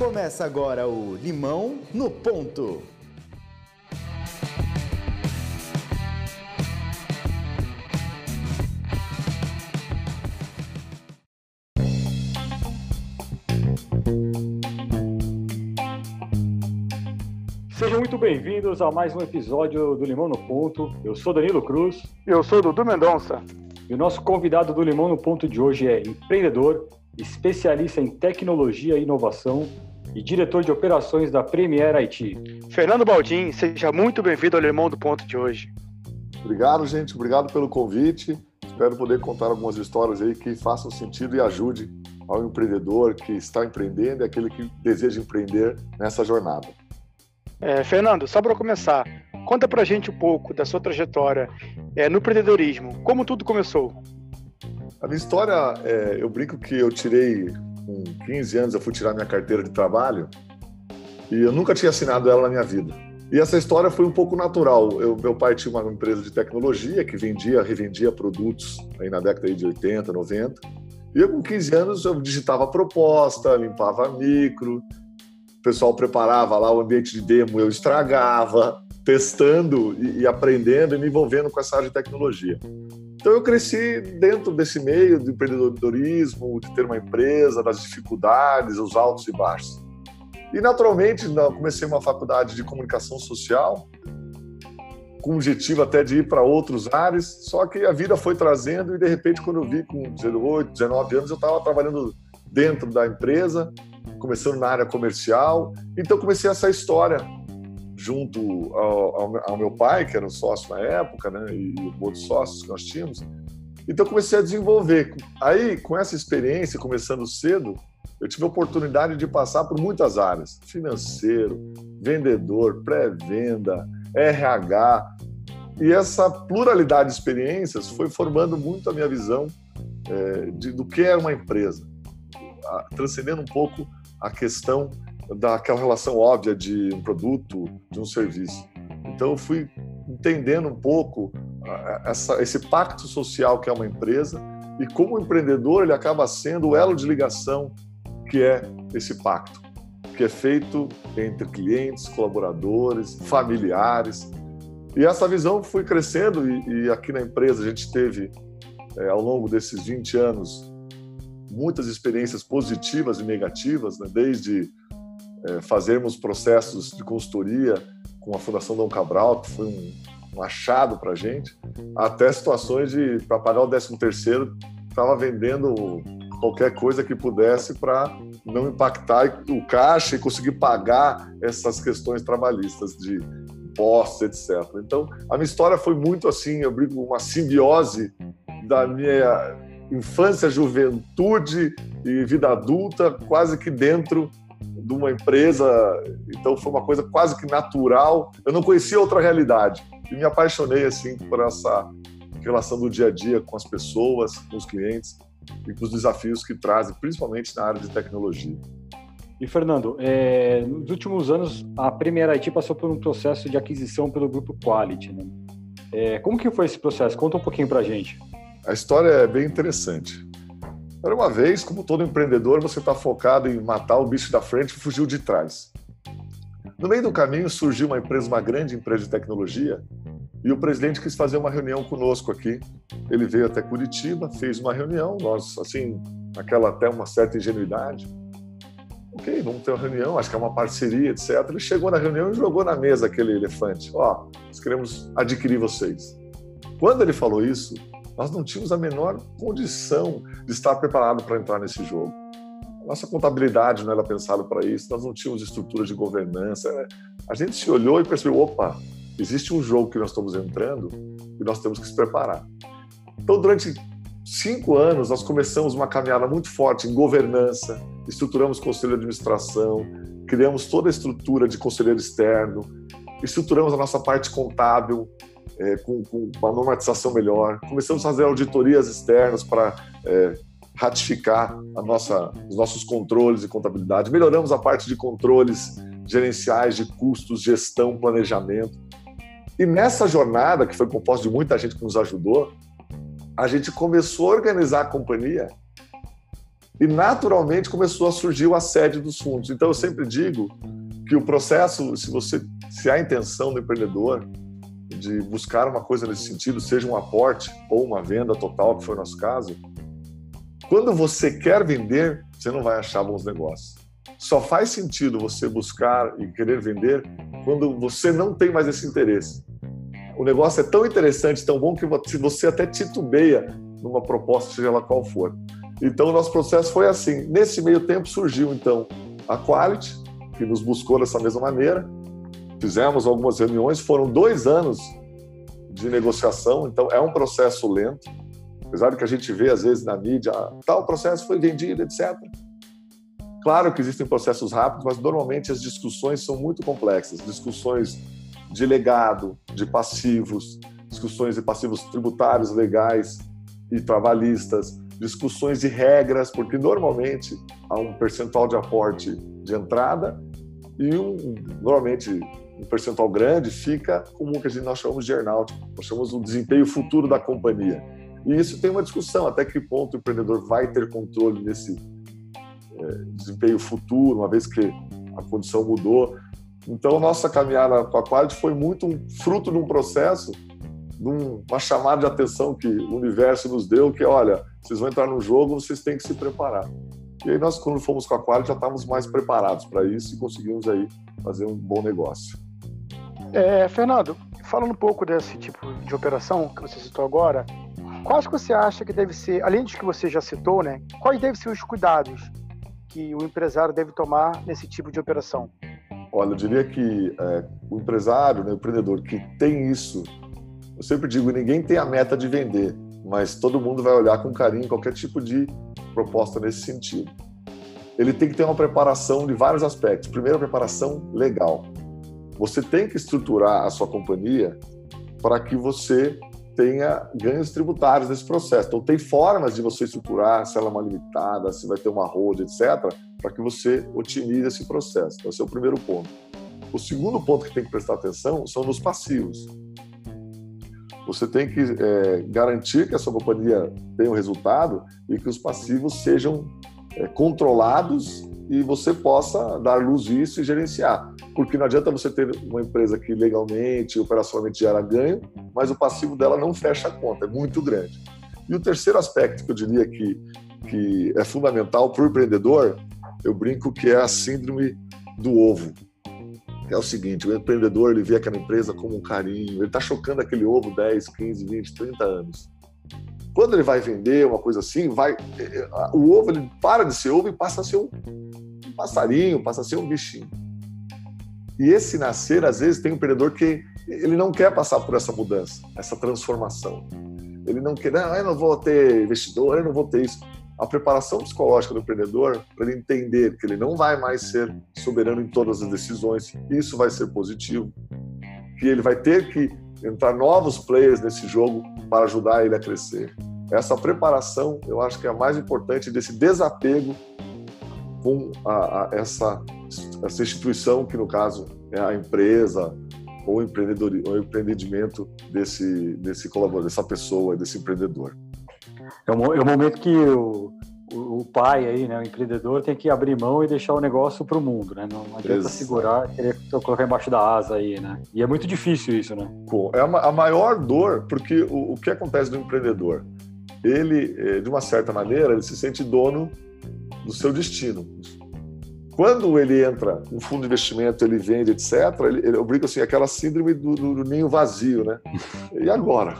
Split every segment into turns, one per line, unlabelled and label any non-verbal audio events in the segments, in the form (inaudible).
Começa agora o Limão no Ponto.
Sejam muito bem-vindos a mais um episódio do Limão no Ponto. Eu sou Danilo Cruz.
Eu sou Dudu Mendonça.
E o nosso convidado do Limão no Ponto de hoje é empreendedor, especialista em tecnologia e inovação e diretor de operações da Premier IT.
Fernando Baldin, seja muito bem-vindo ao Limão do Ponto de hoje.
Obrigado, gente. Obrigado pelo convite. Espero poder contar algumas histórias aí que façam sentido e ajude ao empreendedor que está empreendendo e aquele que deseja empreender nessa jornada.
É, Fernando, só para começar, conta para gente um pouco da sua trajetória é, no empreendedorismo. Como tudo começou?
A minha história, é, eu brinco que eu tirei com 15 anos, eu fui tirar minha carteira de trabalho e eu nunca tinha assinado ela na minha vida. E essa história foi um pouco natural. Eu, meu pai tinha uma empresa de tecnologia que vendia, revendia produtos aí na década de 80, 90. E eu, com 15 anos, eu digitava proposta, limpava micro, o pessoal preparava lá o ambiente de demo, eu estragava, testando e, e aprendendo e me envolvendo com essa área de tecnologia. Então eu cresci dentro desse meio de empreendedorismo, de ter uma empresa, das dificuldades, os altos e baixos. E naturalmente, comecei uma faculdade de comunicação social, com o objetivo até de ir para outros ares, só que a vida foi trazendo e de repente quando eu vi com 18, 19 anos eu estava trabalhando dentro da empresa, começando na área comercial, então comecei essa história junto ao, ao, ao, meu pai, que era sócio na época, né, e outros sócios que nós tínhamos. Então comecei a desenvolver. Aí, com essa experiência, começando cedo, eu tive a oportunidade de passar por muitas áreas: financeiro, vendedor, pré-venda, RH. E essa pluralidade de experiências foi formando muito a minha visão é, de, do que é uma empresa, transcendendo um pouco a questão daquela relação óbvia de um produto, de um serviço. Então eu fui entendendo um pouco essa, esse pacto social que é uma empresa e como o empreendedor ele acaba sendo o elo de ligação que é esse pacto, que é feito entre clientes, colaboradores, familiares. E essa visão foi crescendo e, e aqui na empresa a gente teve, é, ao longo desses 20 anos, muitas experiências positivas e negativas, né? desde é, fazermos processos de consultoria com a Fundação Dom Cabral, que foi um, um achado para a gente, até situações de, para pagar o 13 terceiro, estava vendendo qualquer coisa que pudesse para não impactar o caixa e conseguir pagar essas questões trabalhistas de impostos, etc. Então, a minha história foi muito assim, eu brinco, uma simbiose da minha infância, juventude e vida adulta, quase que dentro de uma empresa, então foi uma coisa quase que natural. Eu não conhecia outra realidade e me apaixonei assim por essa relação do dia a dia com as pessoas, com os clientes e com os desafios que trazem, principalmente na área de tecnologia.
E Fernando, é, nos últimos anos a Premier IT passou por um processo de aquisição pelo grupo Quality. Né? É, como que foi esse processo? Conta um pouquinho para gente.
A história é bem interessante. Era uma vez, como todo empreendedor, você está focado em matar o bicho da frente e fugir de trás. No meio do caminho surgiu uma empresa, uma grande empresa de tecnologia, e o presidente quis fazer uma reunião conosco aqui. Ele veio até Curitiba, fez uma reunião, nós, assim, aquela até uma certa ingenuidade. Ok, vamos ter uma reunião, acho que é uma parceria, etc. Ele chegou na reunião e jogou na mesa aquele elefante. Ó, oh, nós queremos adquirir vocês. Quando ele falou isso, nós não tínhamos a menor condição de estar preparado para entrar nesse jogo. Nossa contabilidade não era pensada para isso, nós não tínhamos estrutura de governança. Né? A gente se olhou e percebeu: opa, existe um jogo que nós estamos entrando e nós temos que se preparar. Então, durante cinco anos, nós começamos uma caminhada muito forte em governança, estruturamos conselho de administração, criamos toda a estrutura de conselheiro externo, estruturamos a nossa parte contábil, é, com, com, uma normatização melhor. Começamos a fazer auditorias externas para é, ratificar nossa, os nossos controles e contabilidade. Melhoramos a parte de controles gerenciais, de custos, gestão, planejamento. E nessa jornada, que foi composta de muita gente que nos ajudou, a gente começou a organizar a companhia E naturalmente começou a surgir o assédio dos fundos. Então eu sempre digo que o processo, se você se há intenção do empreendedor de buscar uma coisa nesse sentido, seja um aporte ou uma venda total, que foi o nosso caso, quando você quer vender, você não vai achar bons negócios. Só faz sentido você buscar e querer vender quando você não tem mais esse interesse. O negócio é tão interessante, tão bom que você até titubeia numa proposta, seja ela qual for. Então, o nosso processo foi assim. Nesse meio tempo surgiu, então, a Quality, que nos buscou dessa mesma maneira. Fizemos algumas reuniões, foram dois anos de negociação, então é um processo lento. Apesar do que a gente vê, às vezes, na mídia, ah, tal processo foi vendido, etc. Claro que existem processos rápidos, mas normalmente as discussões são muito complexas. Discussões de legado, de passivos, discussões de passivos tributários, legais e trabalhistas, discussões de regras, porque normalmente há um percentual de aporte de entrada e um, normalmente um percentual grande fica como o que nós chamamos de earnout, nós chamamos o desempenho futuro da companhia. E isso tem uma discussão, até que ponto o empreendedor vai ter controle nesse é, desempenho futuro, uma vez que a condição mudou. Então, nossa caminhada com a Quality foi muito um fruto de um processo, de uma chamada de atenção que o universo nos deu, que, olha, vocês vão entrar no jogo, vocês têm que se preparar. E aí nós, quando fomos com a Quality, já estávamos mais preparados para isso e conseguimos aí fazer um bom negócio.
É, Fernando, falando um pouco desse tipo de operação que você citou agora, quais que você acha que deve ser, além dos que você já citou, né? Quais devem ser os cuidados que o empresário deve tomar nesse tipo de operação?
Olha, eu diria que é, o empresário, né, o empreendedor que tem isso, eu sempre digo, ninguém tem a meta de vender, mas todo mundo vai olhar com carinho qualquer tipo de proposta nesse sentido. Ele tem que ter uma preparação de vários aspectos. Primeiro, a preparação legal. Você tem que estruturar a sua companhia para que você tenha ganhos tributários nesse processo. Então, tem formas de você estruturar, se ela é uma limitada, se vai ter uma hold, etc., para que você otimize esse processo. Então, esse é o primeiro ponto. O segundo ponto que tem que prestar atenção são nos passivos. Você tem que é, garantir que a sua companhia tenha um resultado e que os passivos sejam é, controlados e você possa dar luz isso e gerenciar. Porque não adianta você ter uma empresa que legalmente, operacionalmente gera ganho, mas o passivo dela não fecha a conta, é muito grande. E o terceiro aspecto que eu diria que, que é fundamental para o empreendedor, eu brinco que é a síndrome do ovo é o seguinte: o empreendedor ele vê aquela empresa como um carinho, ele está chocando aquele ovo 10, 15, 20, 30 anos. Quando ele vai vender uma coisa assim, vai o ovo ele para de ser ovo e passa a ser um, passarinho, passa a ser um bichinho. E esse nascer, às vezes, tem um empreendedor que ele não quer passar por essa mudança, essa transformação. Ele não quer, não, eu não vou ter investidor, eu não vou ter isso a preparação psicológica do empreendedor para ele entender que ele não vai mais ser soberano em todas as decisões, isso vai ser positivo, que ele vai ter que entrar novos players nesse jogo para ajudar ele a crescer. Essa preparação, eu acho que é a mais importante desse desapego com a, a, essa, essa instituição, que no caso é a empresa ou o, empreendedor, ou o empreendimento desse, desse colaborador, dessa pessoa, desse empreendedor.
É o, é momento que o, pai aí, né, o empreendedor tem que abrir mão e deixar o negócio para o mundo, né? Não, adianta Exato. segurar, querer colocar embaixo da asa aí, né? E é muito difícil isso, né?
É a maior dor, porque o, o que acontece do empreendedor? Ele, eh, de uma certa maneira, ele se sente dono do seu destino. Quando ele entra no fundo de investimento, ele vende, etc., ele, ele, brinco assim, aquela síndrome do, do, do ninho vazio, né? (laughs) E agora?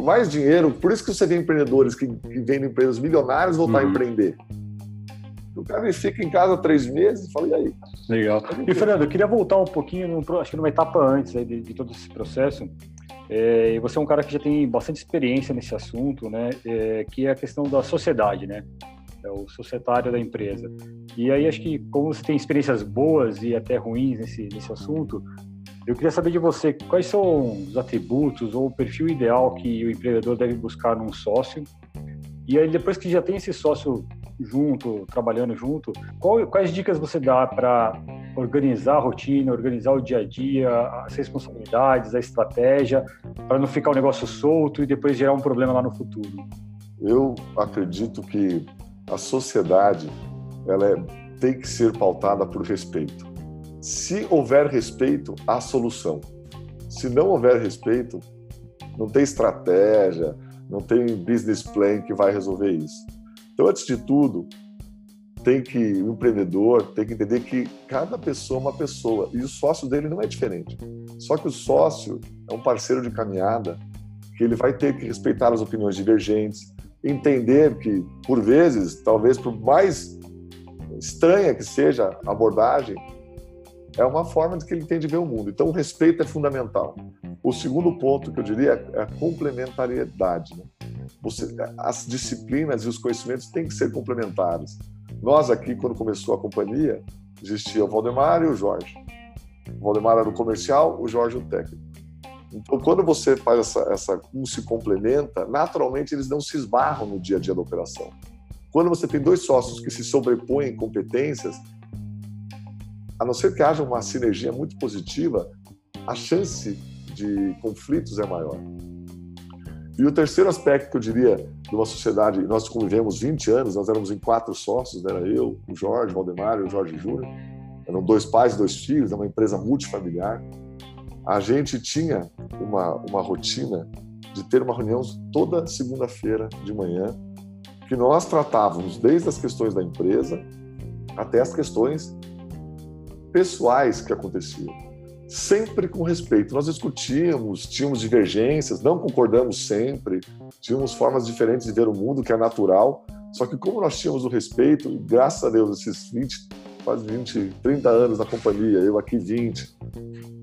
Mais dinheiro, por isso que você vê empreendedores que, que vendem empresas milionárias voltar uhum. a empreender. O cara fica em casa três meses e fala, e aí?
Legal. E, Fernando, eu queria voltar um pouquinho, acho que numa etapa antes de, de todo esse processo. É, você é um cara que já tem bastante experiência nesse assunto, né? É, que é a questão da sociedade, né? É o societário da empresa. E aí acho que como você tem experiências boas e até ruins nesse, nesse assunto, eu queria saber de você quais são os atributos ou o perfil ideal que o empreendedor deve buscar num sócio. E aí, depois que já tem esse sócio junto, trabalhando junto, qual, quais dicas você dá para organizar a rotina, organizar o dia a dia, as responsabilidades, a estratégia, para não ficar um negócio solto e depois gerar um problema lá no futuro?
Eu acredito que a sociedade ela é, tem que ser pautada por respeito. Se houver respeito, há solução. Se não houver respeito, não tem estratégia, não tem business plan que vai resolver isso. Então, antes de tudo, tem que o empreendedor tem que entender que cada pessoa é uma pessoa e o sócio dele não é diferente. Só que o sócio é um parceiro de caminhada que ele vai ter que respeitar as opiniões divergentes, entender que por vezes, talvez por mais estranha que seja a abordagem, é uma forma de que ele tem de ver o mundo. Então, o respeito é fundamental. O segundo ponto que eu diria é a complementariedade. Né? Você, as disciplinas e os conhecimentos têm que ser complementares. Nós aqui, quando começou a companhia, existia o Valdemar e o Jorge. O Valdemar era o comercial, o Jorge o técnico. Então, quando você faz essa, essa um se complementa, naturalmente eles não se esbarram no dia a dia da operação. Quando você tem dois sócios que se sobrepõem em competências, a não ser que haja uma sinergia muito positiva, a chance de conflitos é maior. E o terceiro aspecto que eu diria de uma sociedade, nós convivemos 20 anos, nós éramos em quatro sócios, né? era eu, o Jorge, o Valdemar e o Jorge Júnior, eram dois pais e dois filhos, é uma empresa multifamiliar. A gente tinha uma, uma rotina de ter uma reunião toda segunda-feira de manhã, que nós tratávamos desde as questões da empresa até as questões pessoais que aconteciam. Sempre com respeito. Nós discutíamos, tínhamos divergências, não concordamos sempre, tínhamos formas diferentes de ver o mundo, que é natural. Só que, como nós tínhamos o respeito, e graças a Deus, esses 20, quase 20, 30 anos na companhia, eu aqui 20,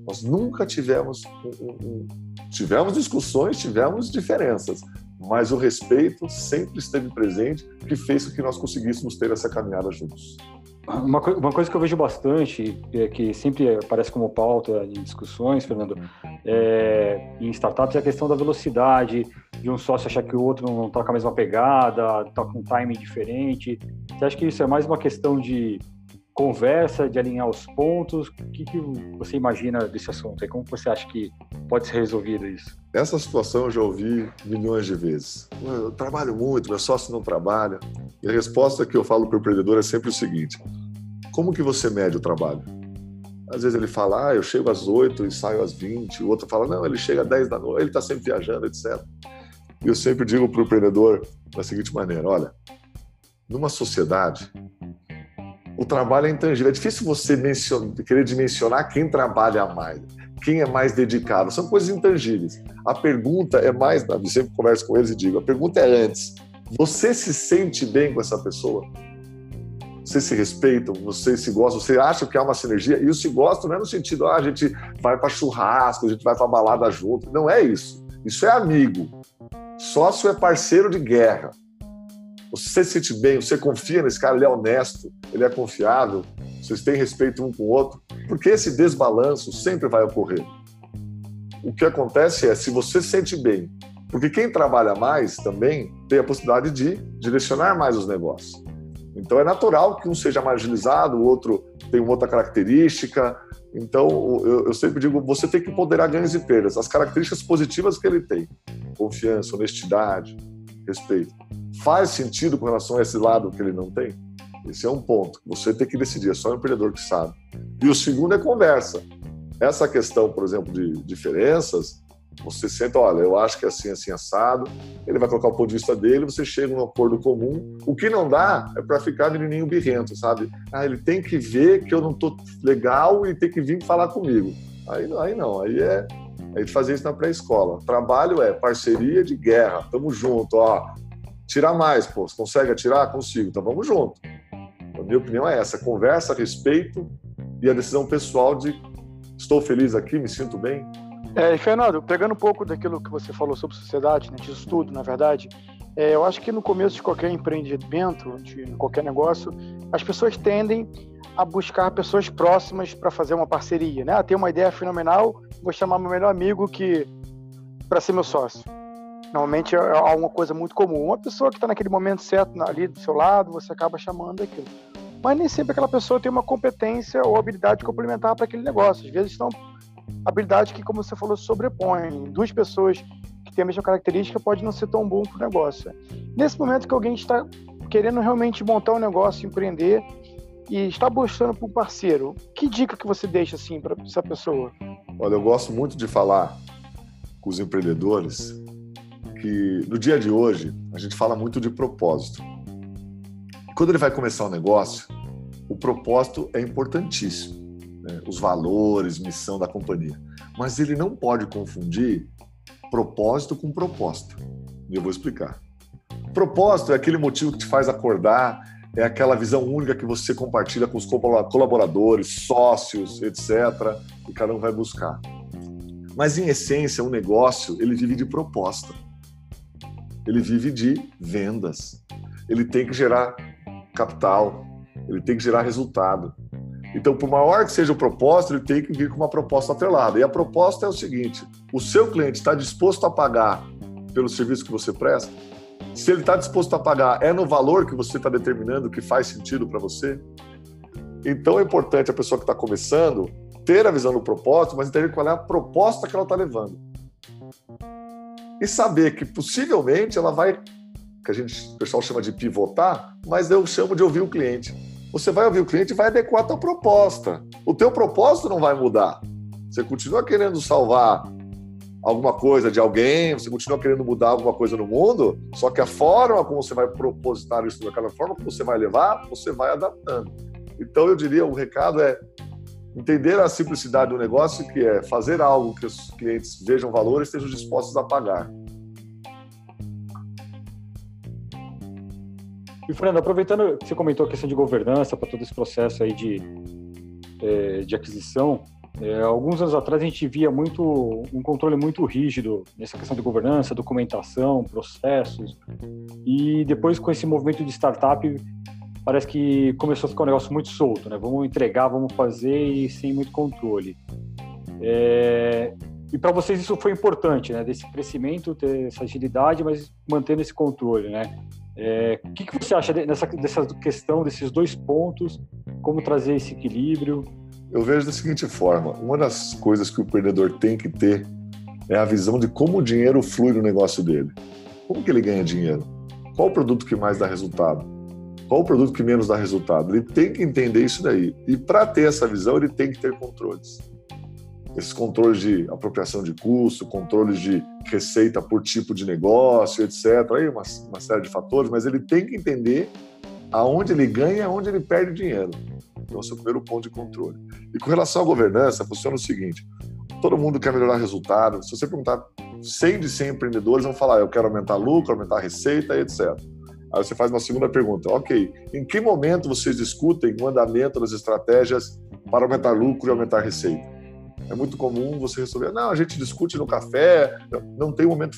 nós nunca tivemos. Um, um, tivemos discussões, tivemos diferenças, mas o respeito sempre esteve presente, que fez com que nós conseguíssemos ter essa caminhada juntos.
Uma, uma, coisa que eu vejo bastante, é que sempre aparece como pauta em discussões, Fernando, é, em startups, é a questão da velocidade, de um sócio achar que o outro não está com a mesma pegada, está com um timing diferente. Você acha que isso é mais uma questão de conversa, de alinhar os pontos? O que, que você imagina desse assunto? E como você acha que pode ser resolvido isso?
Essa situação eu já ouvi milhões de vezes. Eu trabalho muito, meu sócio não trabalha. E a resposta que eu falo para o empreendedor é sempre o seguinte: como que você mede o trabalho? Às vezes ele fala, ah, eu chego às 8 e saio às 20. O outro fala, não, ele chega às 10 da noite, ele está sempre viajando, etc. E eu sempre digo para o empreendedor da seguinte maneira: olha, numa sociedade, o trabalho é intangível. É difícil você mencionar, querer dimensionar quem trabalha mais, quem é mais dedicado. São coisas intangíveis. A pergunta é mais, eu sempre converso com eles e digo, a pergunta é antes, você se sente bem com essa pessoa? Você se respeita, você se gosta, você acha que há uma sinergia? E o se gosta não é no sentido, ah, a gente vai para churrasco, a gente vai para balada junto. Não é isso. Isso é amigo. Sócio é parceiro de guerra. Você se sente bem, você confia nesse cara, ele é honesto, ele é confiável, vocês têm respeito um com o outro, porque esse desbalanço sempre vai ocorrer. O que acontece é, se você se sente bem, porque quem trabalha mais também tem a possibilidade de direcionar mais os negócios. Então é natural que um seja marginalizado, o outro tem outra característica. Então eu, eu sempre digo, você tem que ponderar ganhos e perdas, as características positivas que ele tem: confiança, honestidade, respeito faz sentido com relação a esse lado que ele não tem? Esse é um ponto. Você tem que decidir, é só o empreendedor que sabe. E o segundo é conversa. Essa questão, por exemplo, de diferenças, você senta, olha, eu acho que é assim, assim, assado. Ele vai colocar o ponto de vista dele, você chega num acordo comum. O que não dá é para ficar menininho birrento, sabe? Ah, ele tem que ver que eu não tô legal e tem que vir falar comigo. Aí, aí não, aí é gente fazia isso na pré-escola. Trabalho é parceria de guerra. Tamo junto, ó tirar mais, pô, você consegue atirar? Consigo, então vamos junto. A minha opinião é essa: conversa, respeito e a decisão pessoal de estou feliz aqui, me sinto bem.
É, Fernando, pegando um pouco daquilo que você falou sobre sociedade, né, de estudo, na verdade, é, eu acho que no começo de qualquer empreendimento, de qualquer negócio, as pessoas tendem a buscar pessoas próximas para fazer uma parceria, né? Ah, tem uma ideia fenomenal, vou chamar meu melhor amigo que para ser meu sócio. Normalmente é uma coisa muito comum. Uma pessoa que está naquele momento certo ali do seu lado, você acaba chamando aquilo. Mas nem sempre aquela pessoa tem uma competência ou habilidade complementar para aquele negócio. Às vezes são habilidades que, como você falou, sobrepõem. Duas pessoas que têm a mesma característica pode não ser tão bom para o negócio. Nesse momento que alguém está querendo realmente montar um negócio, empreender e está buscando por um parceiro, que dica que você deixa assim para essa pessoa?
Olha, eu gosto muito de falar com os empreendedores que no dia de hoje a gente fala muito de propósito. Quando ele vai começar um negócio, o propósito é importantíssimo, né? os valores, missão da companhia. Mas ele não pode confundir propósito com propósito. E eu vou explicar. Propósito é aquele motivo que te faz acordar, é aquela visão única que você compartilha com os colaboradores, sócios, etc., e cada um vai buscar. Mas, em essência, um negócio, ele vive de proposta. Ele vive de vendas. Ele tem que gerar capital, ele tem que gerar resultado. Então, por maior que seja o propósito, ele tem que vir com uma proposta atrelada. E a proposta é o seguinte: o seu cliente está disposto a pagar pelo serviço que você presta? Se ele está disposto a pagar, é no valor que você está determinando que faz sentido para você? Então é importante a pessoa que está começando ter a visão do propósito, mas entender qual é a proposta que ela está levando. E saber que possivelmente ela vai, que a gente, o pessoal chama de pivotar, mas eu chamo de ouvir o cliente. Você vai ouvir o cliente e vai adequar a tua proposta. O teu propósito não vai mudar. Você continua querendo salvar alguma coisa de alguém, você continua querendo mudar alguma coisa no mundo, só que a forma como você vai propositar isso daquela forma, como você vai levar, você vai adaptando. Então eu diria, o recado é entender a simplicidade do negócio, que é fazer algo que os clientes vejam valor e estejam dispostos a pagar.
E, Fernando, aproveitando que você comentou a questão de governança para todo esse processo aí de, é, de aquisição, é, alguns anos atrás a gente via muito um controle muito rígido nessa questão de governança, documentação, processos. E depois com esse movimento de startup parece que começou a ficar um negócio muito solto, né? Vamos entregar, vamos fazer e sem muito controle. É, e para vocês isso foi importante, né? Desse crescimento, ter essa agilidade, mas mantendo esse controle, né? É, o que, que você acha dessa, dessa questão, desses dois pontos? Como trazer esse equilíbrio?
Eu vejo da seguinte forma: uma das coisas que o empreendedor tem que ter é a visão de como o dinheiro flui no negócio dele. Como que ele ganha dinheiro? Qual o produto que mais dá resultado? Qual o produto que menos dá resultado? Ele tem que entender isso daí. E para ter essa visão, ele tem que ter controles. Esses controles de apropriação de custo, controles de receita por tipo de negócio, etc. Aí uma, uma série de fatores, mas ele tem que entender aonde ele ganha e aonde ele perde dinheiro. Então, esse é o primeiro ponto de controle. E com relação à governança, funciona o seguinte: todo mundo quer melhorar resultado. Se você perguntar 100 de 100 empreendedores, vão falar: eu quero aumentar lucro, aumentar receita, etc. Aí você faz uma segunda pergunta: ok, em que momento vocês discutem o andamento das estratégias para aumentar lucro e aumentar receita? É muito comum você resolver, não, a gente discute no café, não tem um momento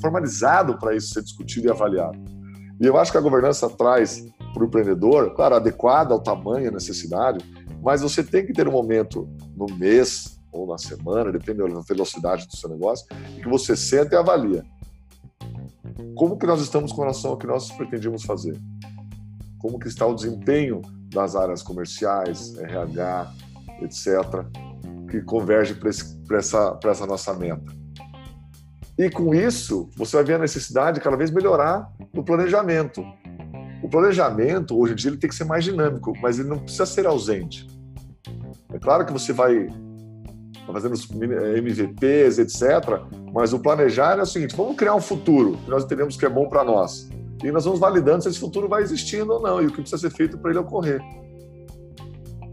formalizado para isso ser discutido e avaliado. E eu acho que a governança traz para o empreendedor, claro, adequada ao tamanho e à necessidade, mas você tem que ter um momento no mês ou na semana, dependendo da velocidade do seu negócio, que você senta e avalia. Como que nós estamos com relação ao que nós pretendíamos fazer? Como que está o desempenho das áreas comerciais, RH, etc., que converge para essa, essa nossa meta? E com isso, você vai ver a necessidade de cada vez melhorar no planejamento. O planejamento, hoje em dia, ele tem que ser mais dinâmico, mas ele não precisa ser ausente. É claro que você vai fazendo os MVPs, etc., mas o planejar é o seguinte: vamos criar um futuro que nós entendemos que é bom para nós. E nós vamos validando se esse futuro vai existindo ou não e o que precisa ser feito para ele ocorrer.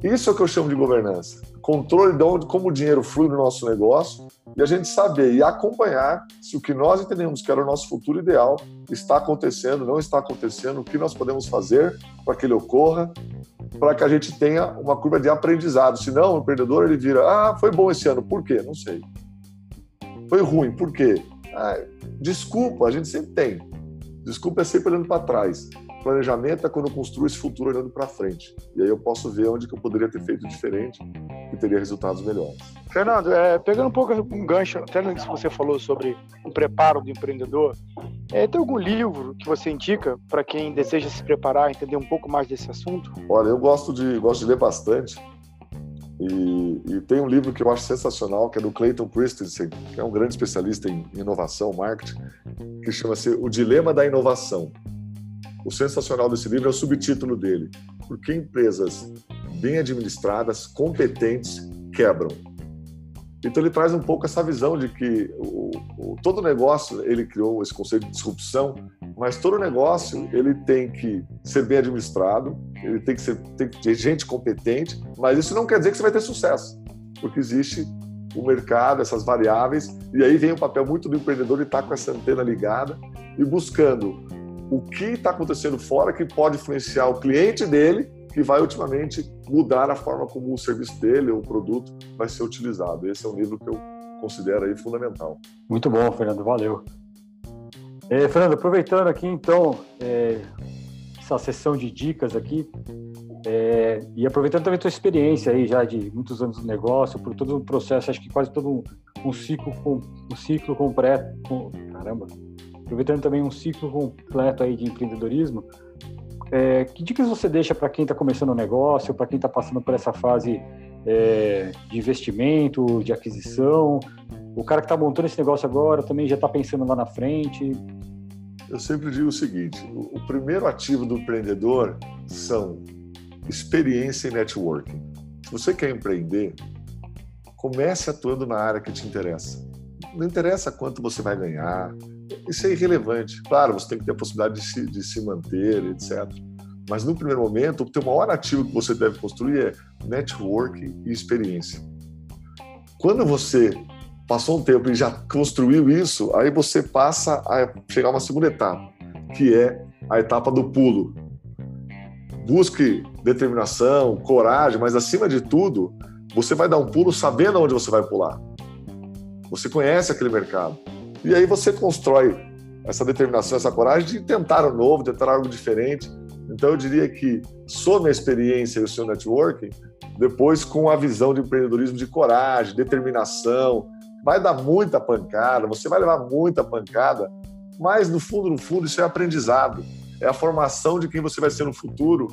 Isso é o que eu chamo de governança. Controle de onde, como o dinheiro flui no nosso negócio e a gente saber e acompanhar se o que nós entendemos que era o nosso futuro ideal está acontecendo, não está acontecendo, o que nós podemos fazer para que ele ocorra, para que a gente tenha uma curva de aprendizado. Senão, o empreendedor ele vira, ah, foi bom esse ano, por quê? Não sei. Foi ruim, por quê? Ah, desculpa, a gente sempre tem. Desculpa é sempre olhando para trás. Planejamento é quando eu construo esse futuro olhando para frente. E aí eu posso ver onde que eu poderia ter feito diferente e teria resultados melhores.
Fernando, é, pegando um pouco um gancho, até no que você falou sobre o preparo do empreendedor, é, tem algum livro que você indica para quem deseja se preparar, entender um pouco mais desse assunto?
Olha, eu gosto de, gosto de ler bastante. E, e, tem um livro que eu acho sensacional, que é do Clayton Christensen, que é um grande especialista em inovação, marketing, que chama-se O Dilema da Inovação. O sensacional desse livro é o subtítulo dele: Por que empresas bem administradas, competentes, quebram? Então ele traz um pouco essa visão de que o, o, todo negócio ele criou esse conceito de disrupção, mas todo negócio ele tem que ser bem administrado, ele tem que ser tem que ter gente competente, mas isso não quer dizer que você vai ter sucesso, porque existe o mercado, essas variáveis, e aí vem o papel muito do empreendedor de estar com essa antena ligada e buscando o que está acontecendo fora que pode influenciar o cliente dele que vai ultimamente mudar a forma como o serviço dele ou o produto vai ser utilizado. Esse é um livro que eu considero aí fundamental.
Muito bom, Fernando, valeu. É, Fernando, aproveitando aqui então é, essa sessão de dicas aqui é, e aproveitando também a tua experiência aí já de muitos anos no negócio, por todo o processo, acho que quase todo um, um ciclo um ciclo completo, com, caramba, aproveitando também um ciclo completo aí de empreendedorismo, é, que dicas você deixa para quem está começando o um negócio, para quem está passando por essa fase é, de investimento, de aquisição? O cara que está montando esse negócio agora também já está pensando lá na frente?
Eu sempre digo o seguinte: o primeiro ativo do empreendedor são experiência e networking. Se você quer empreender, comece atuando na área que te interessa. Não interessa quanto você vai ganhar, isso é irrelevante. Claro, você tem que ter a possibilidade de se, de se manter, etc. Mas no primeiro momento, o teu maior ativo que você deve construir é network e experiência. Quando você passou um tempo e já construiu isso, aí você passa a chegar a uma segunda etapa, que é a etapa do pulo. Busque determinação, coragem, mas acima de tudo, você vai dar um pulo sabendo onde você vai pular. Você conhece aquele mercado. E aí você constrói essa determinação, essa coragem de tentar o novo, tentar algo diferente. Então eu diria que some a experiência e o seu networking depois com a visão de empreendedorismo de coragem, determinação. Vai dar muita pancada, você vai levar muita pancada, mas no fundo, no fundo, isso é aprendizado. É a formação de quem você vai ser no futuro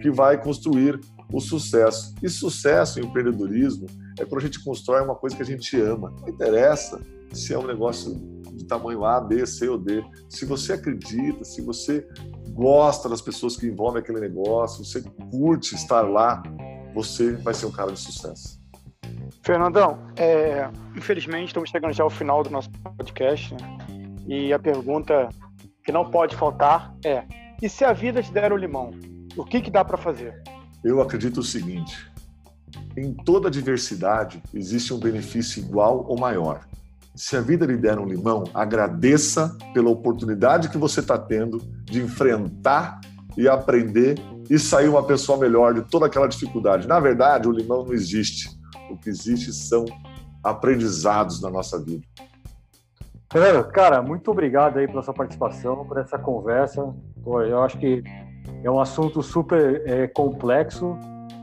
que vai construir o sucesso. E sucesso em empreendedorismo é quando a gente constrói uma coisa que a gente ama. Não interessa se é um negócio de tamanho A, B, C ou D. Se você acredita, se você gosta das pessoas que envolvem aquele negócio, você curte estar lá, você vai ser um cara de sucesso.
Fernandão, é, infelizmente estamos chegando já ao final do nosso podcast, né? E a pergunta que não pode faltar é: e se a vida te der o limão, o que, que dá para fazer?
Eu acredito o seguinte: em toda diversidade existe um benefício igual ou maior. Se a vida lhe der um limão, agradeça pela oportunidade que você está tendo de enfrentar e aprender e sair uma pessoa melhor de toda aquela dificuldade. Na verdade, o limão não existe. O que existe são aprendizados na nossa vida.
Cara, muito obrigado aí pela sua participação, por essa conversa. Pô, eu acho que é um assunto super é, complexo,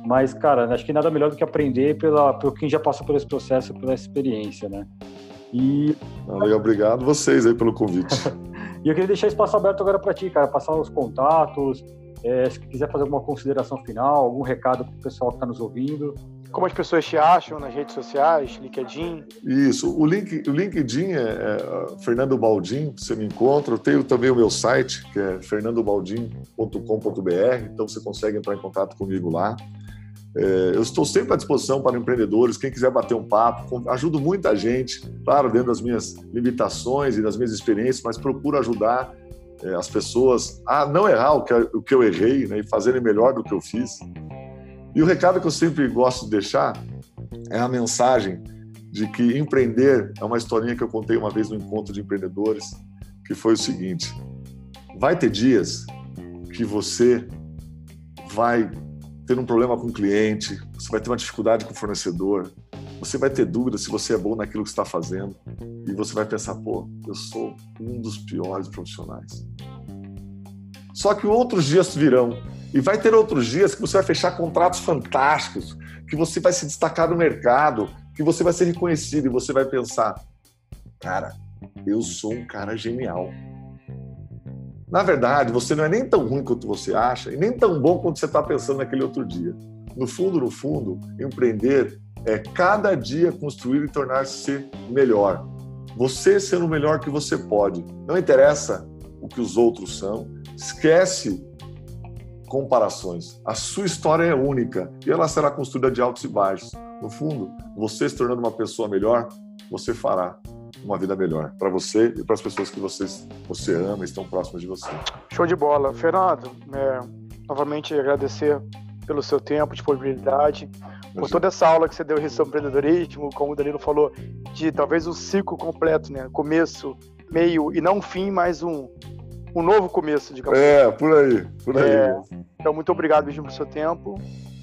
mas, cara, acho que nada melhor do que aprender pela, por quem já passou por esse processo, pela experiência, né?
E. Valeu, obrigado vocês aí pelo convite. (laughs)
e eu queria deixar espaço aberto agora para ti, cara, passar os contatos, é, se quiser fazer alguma consideração final, algum recado para o pessoal que está nos ouvindo.
Como as pessoas te acham nas redes sociais, LinkedIn?
Isso, o, link, o LinkedIn é, é Fernando Baldim, você me encontra. Eu tenho também o meu site, que é fernandobaldim.com.br, então você consegue entrar em contato comigo lá. É, eu estou sempre à disposição para empreendedores, quem quiser bater um papo, ajudo muita gente, claro, dentro das minhas limitações e das minhas experiências, mas procuro ajudar é, as pessoas a não errar o que, eu errei né, e fazerem melhor do que eu fiz. E o recado que eu sempre gosto de deixar é a mensagem de que empreender é uma historinha que eu contei uma vez no encontro de empreendedores, que foi o seguinte: vai ter dias que você vai ter um problema com o cliente, você vai ter uma dificuldade com o fornecedor, você vai ter dúvida se você é bom naquilo que está fazendo e você vai pensar, pô, eu sou um dos piores profissionais. Só que outros dias virão e vai ter outros dias que você vai fechar contratos fantásticos, que você vai se destacar no mercado, que você vai ser reconhecido e você vai pensar, cara, eu sou um cara genial. Na verdade, você não é nem tão ruim quanto você acha e nem tão bom quanto você está pensando naquele outro dia. No fundo, no fundo, empreender é cada dia construir e tornar-se melhor. Você sendo o melhor que você pode. Não interessa o que os outros são, Esquece comparações. A sua história é única e ela será construída de altos e baixos. No fundo, você se tornando uma pessoa melhor, você fará uma vida melhor para você e para as pessoas que você, você ama e estão próximas de você.
Show de bola. Fernando, é, novamente agradecer pelo seu tempo, disponibilidade, por toda essa aula que você deu sobre empreendedorismo, como o Danilo falou, de talvez um ciclo completo, né? Começo, meio e não fim, mas um, um novo começo, digamos
É, assim. por aí, por aí. É,
então, muito obrigado mesmo pelo seu tempo.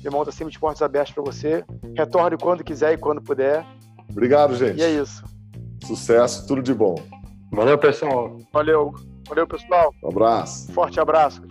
Irmão, está sempre de portas abertas para você. Retorne quando quiser e quando puder.
Obrigado, gente.
E é isso.
Sucesso, tudo de bom.
Valeu, pessoal.
Valeu. Valeu, pessoal.
Um abraço.
Forte abraço.